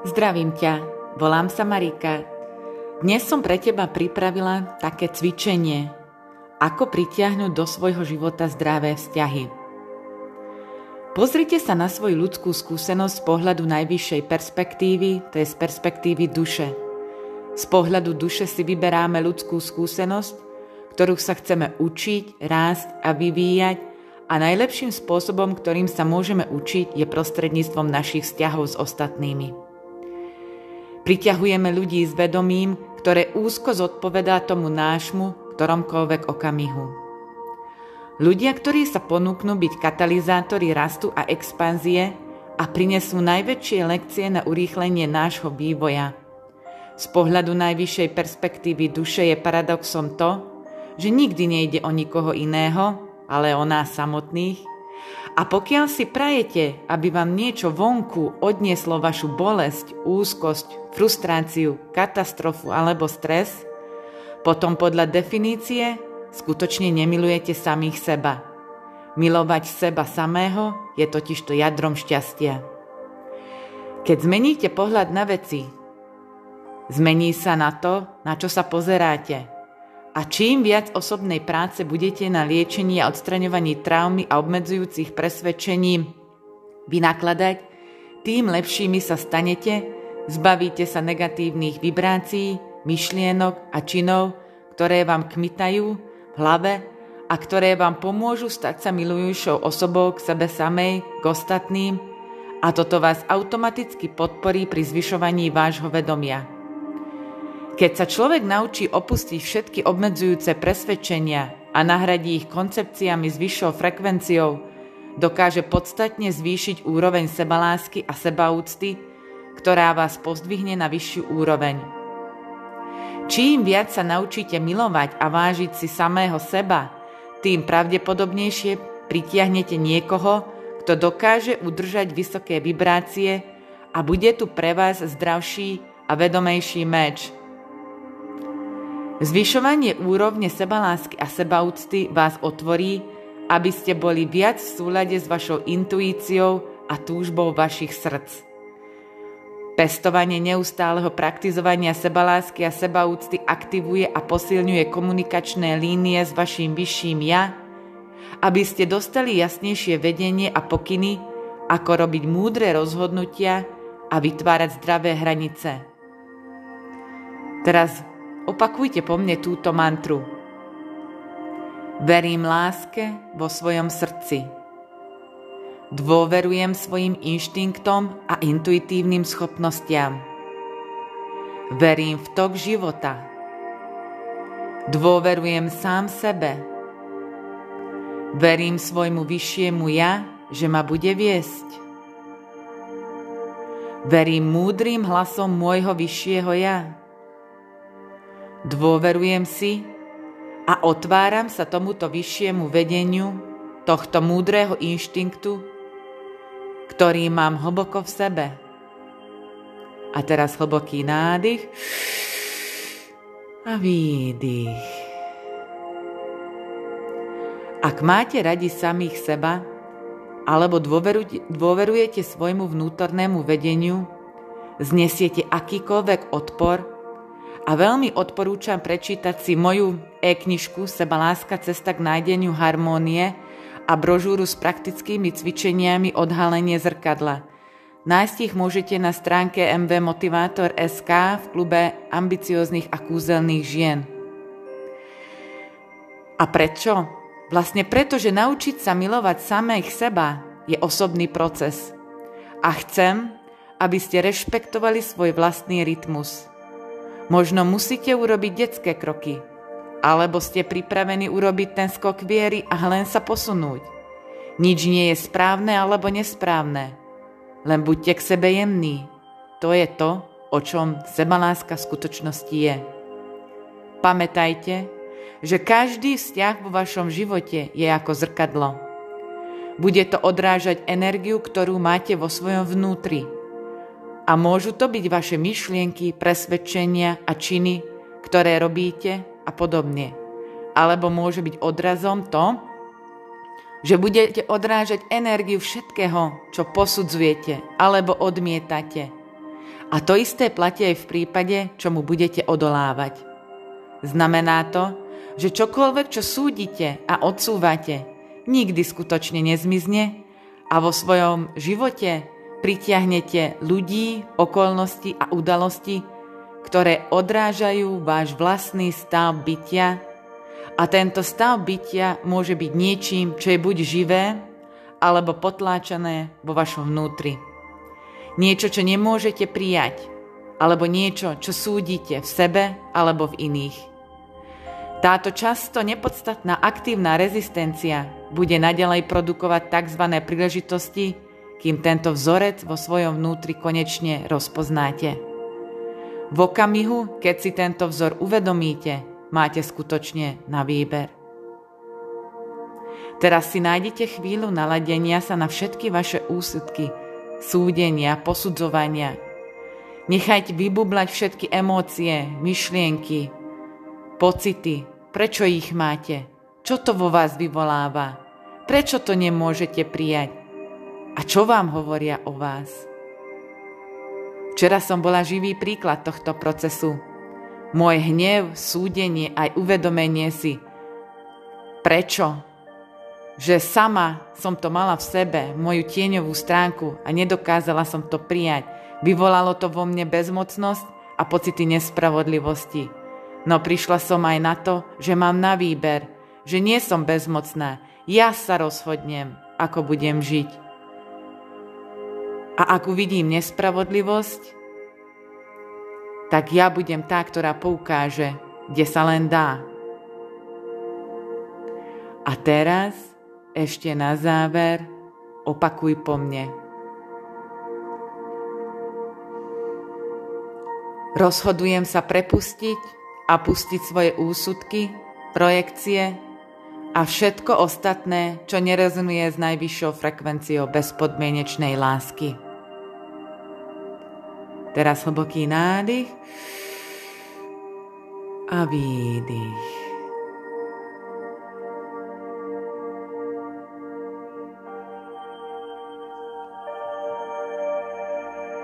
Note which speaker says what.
Speaker 1: Zdravím ťa, volám sa Marika. Dnes som pre teba pripravila také cvičenie, ako pritiahnuť do svojho života zdravé vzťahy. Pozrite sa na svoju ľudskú skúsenosť z pohľadu najvyššej perspektívy, to je z perspektívy duše. Z pohľadu duše si vyberáme ľudskú skúsenosť, ktorú sa chceme učiť, rásť a vyvíjať a najlepším spôsobom, ktorým sa môžeme učiť, je prostredníctvom našich vzťahov s ostatnými. Priťahujeme ľudí s vedomím, ktoré úzko zodpovedá tomu nášmu, ktoromkoľvek okamihu. Ľudia, ktorí sa ponúknú byť katalizátori rastu a expanzie a prinesú najväčšie lekcie na urýchlenie nášho vývoja. Z pohľadu najvyššej perspektívy duše je paradoxom to, že nikdy nejde o nikoho iného, ale o nás samotných a pokiaľ si prajete, aby vám niečo vonku odnieslo vašu bolesť, úzkosť, frustráciu, katastrofu alebo stres, potom podľa definície skutočne nemilujete samých seba. Milovať seba samého je totiž to jadrom šťastia. Keď zmeníte pohľad na veci, zmení sa na to, na čo sa pozeráte – a čím viac osobnej práce budete na liečení a odstraňovaní traumy a obmedzujúcich presvedčení vynakladať, tým lepšími sa stanete, zbavíte sa negatívnych vibrácií, myšlienok a činov, ktoré vám kmitajú v hlave a ktoré vám pomôžu stať sa milujúšou osobou k sebe samej, k ostatným a toto vás automaticky podporí pri zvyšovaní vášho vedomia. Keď sa človek naučí opustiť všetky obmedzujúce presvedčenia a nahradí ich koncepciami s vyššou frekvenciou, dokáže podstatne zvýšiť úroveň sebalásky a sebaúcty, ktorá vás pozdvihne na vyššiu úroveň. Čím viac sa naučíte milovať a vážiť si samého seba, tým pravdepodobnejšie pritiahnete niekoho, kto dokáže udržať vysoké vibrácie a bude tu pre vás zdravší a vedomejší meč – Zvyšovanie úrovne sebalásky a sebaúcty vás otvorí, aby ste boli viac v súlade s vašou intuíciou a túžbou vašich srdc. Pestovanie neustáleho praktizovania sebalásky a sebaúcty aktivuje a posilňuje komunikačné línie s vašim vyšším ja, aby ste dostali jasnejšie vedenie a pokyny, ako robiť múdre rozhodnutia a vytvárať zdravé hranice. Teraz Opakujte po mne túto mantru. Verím láske vo svojom srdci. Dôverujem svojim inštinktom a intuitívnym schopnostiam. Verím v tok života. Dôverujem sám sebe. Verím svojmu vyššiemu ja, že ma bude viesť. Verím múdrym hlasom môjho vyššieho ja. Dôverujem si a otváram sa tomuto vyššiemu vedeniu, tohto múdreho inštinktu, ktorý mám hlboko v sebe. A teraz hlboký nádych a výdych. Ak máte radi samých seba, alebo dôverujete svojmu vnútornému vedeniu, znesiete akýkoľvek odpor, a veľmi odporúčam prečítať si moju e-knižku Seba láska cesta k nájdeniu harmónie a brožúru s praktickými cvičeniami odhalenie zrkadla. Nájsť ich môžete na stránke mvmotivator.sk v klube ambicióznych a kúzelných žien. A prečo? Vlastne preto, že naučiť sa milovať samých seba je osobný proces. A chcem, aby ste rešpektovali svoj vlastný rytmus – Možno musíte urobiť detské kroky, alebo ste pripravení urobiť ten skok viery a len sa posunúť. Nič nie je správne alebo nesprávne. Len buďte k sebe jemní. To je to, o čom sebaláska v skutočnosti je. Pamätajte, že každý vzťah vo vašom živote je ako zrkadlo. Bude to odrážať energiu, ktorú máte vo svojom vnútri – a môžu to byť vaše myšlienky, presvedčenia a činy, ktoré robíte a podobne. Alebo môže byť odrazom to, že budete odrážať energiu všetkého, čo posudzujete alebo odmietate. A to isté platí aj v prípade, čo mu budete odolávať. Znamená to, že čokoľvek, čo súdite a odsúvate, nikdy skutočne nezmizne a vo svojom živote pritiahnete ľudí, okolnosti a udalosti, ktoré odrážajú váš vlastný stav bytia a tento stav bytia môže byť niečím, čo je buď živé, alebo potláčané vo vašom vnútri. Niečo, čo nemôžete prijať, alebo niečo, čo súdite v sebe alebo v iných. Táto často nepodstatná aktívna rezistencia bude nadalej produkovať tzv. príležitosti, kým tento vzorec vo svojom vnútri konečne rozpoznáte. V okamihu, keď si tento vzor uvedomíte, máte skutočne na výber. Teraz si nájdete chvíľu naladenia sa na všetky vaše úsudky, súdenia, posudzovania. Nechajte vybublať všetky emócie, myšlienky, pocity, prečo ich máte, čo to vo vás vyvoláva, prečo to nemôžete prijať a čo vám hovoria o vás. Včera som bola živý príklad tohto procesu. Môj hnev, súdenie aj uvedomenie si, prečo že sama som to mala v sebe, moju tieňovú stránku a nedokázala som to prijať. Vyvolalo to vo mne bezmocnosť a pocity nespravodlivosti. No prišla som aj na to, že mám na výber, že nie som bezmocná. Ja sa rozhodnem, ako budem žiť. A ak uvidím nespravodlivosť, tak ja budem tá, ktorá poukáže, kde sa len dá. A teraz ešte na záver opakuj po mne. Rozhodujem sa prepustiť a pustiť svoje úsudky, projekcie a všetko ostatné, čo nerezonuje s najvyššou frekvenciou bezpodmienečnej lásky. Teraz hlboký nádych a výdych.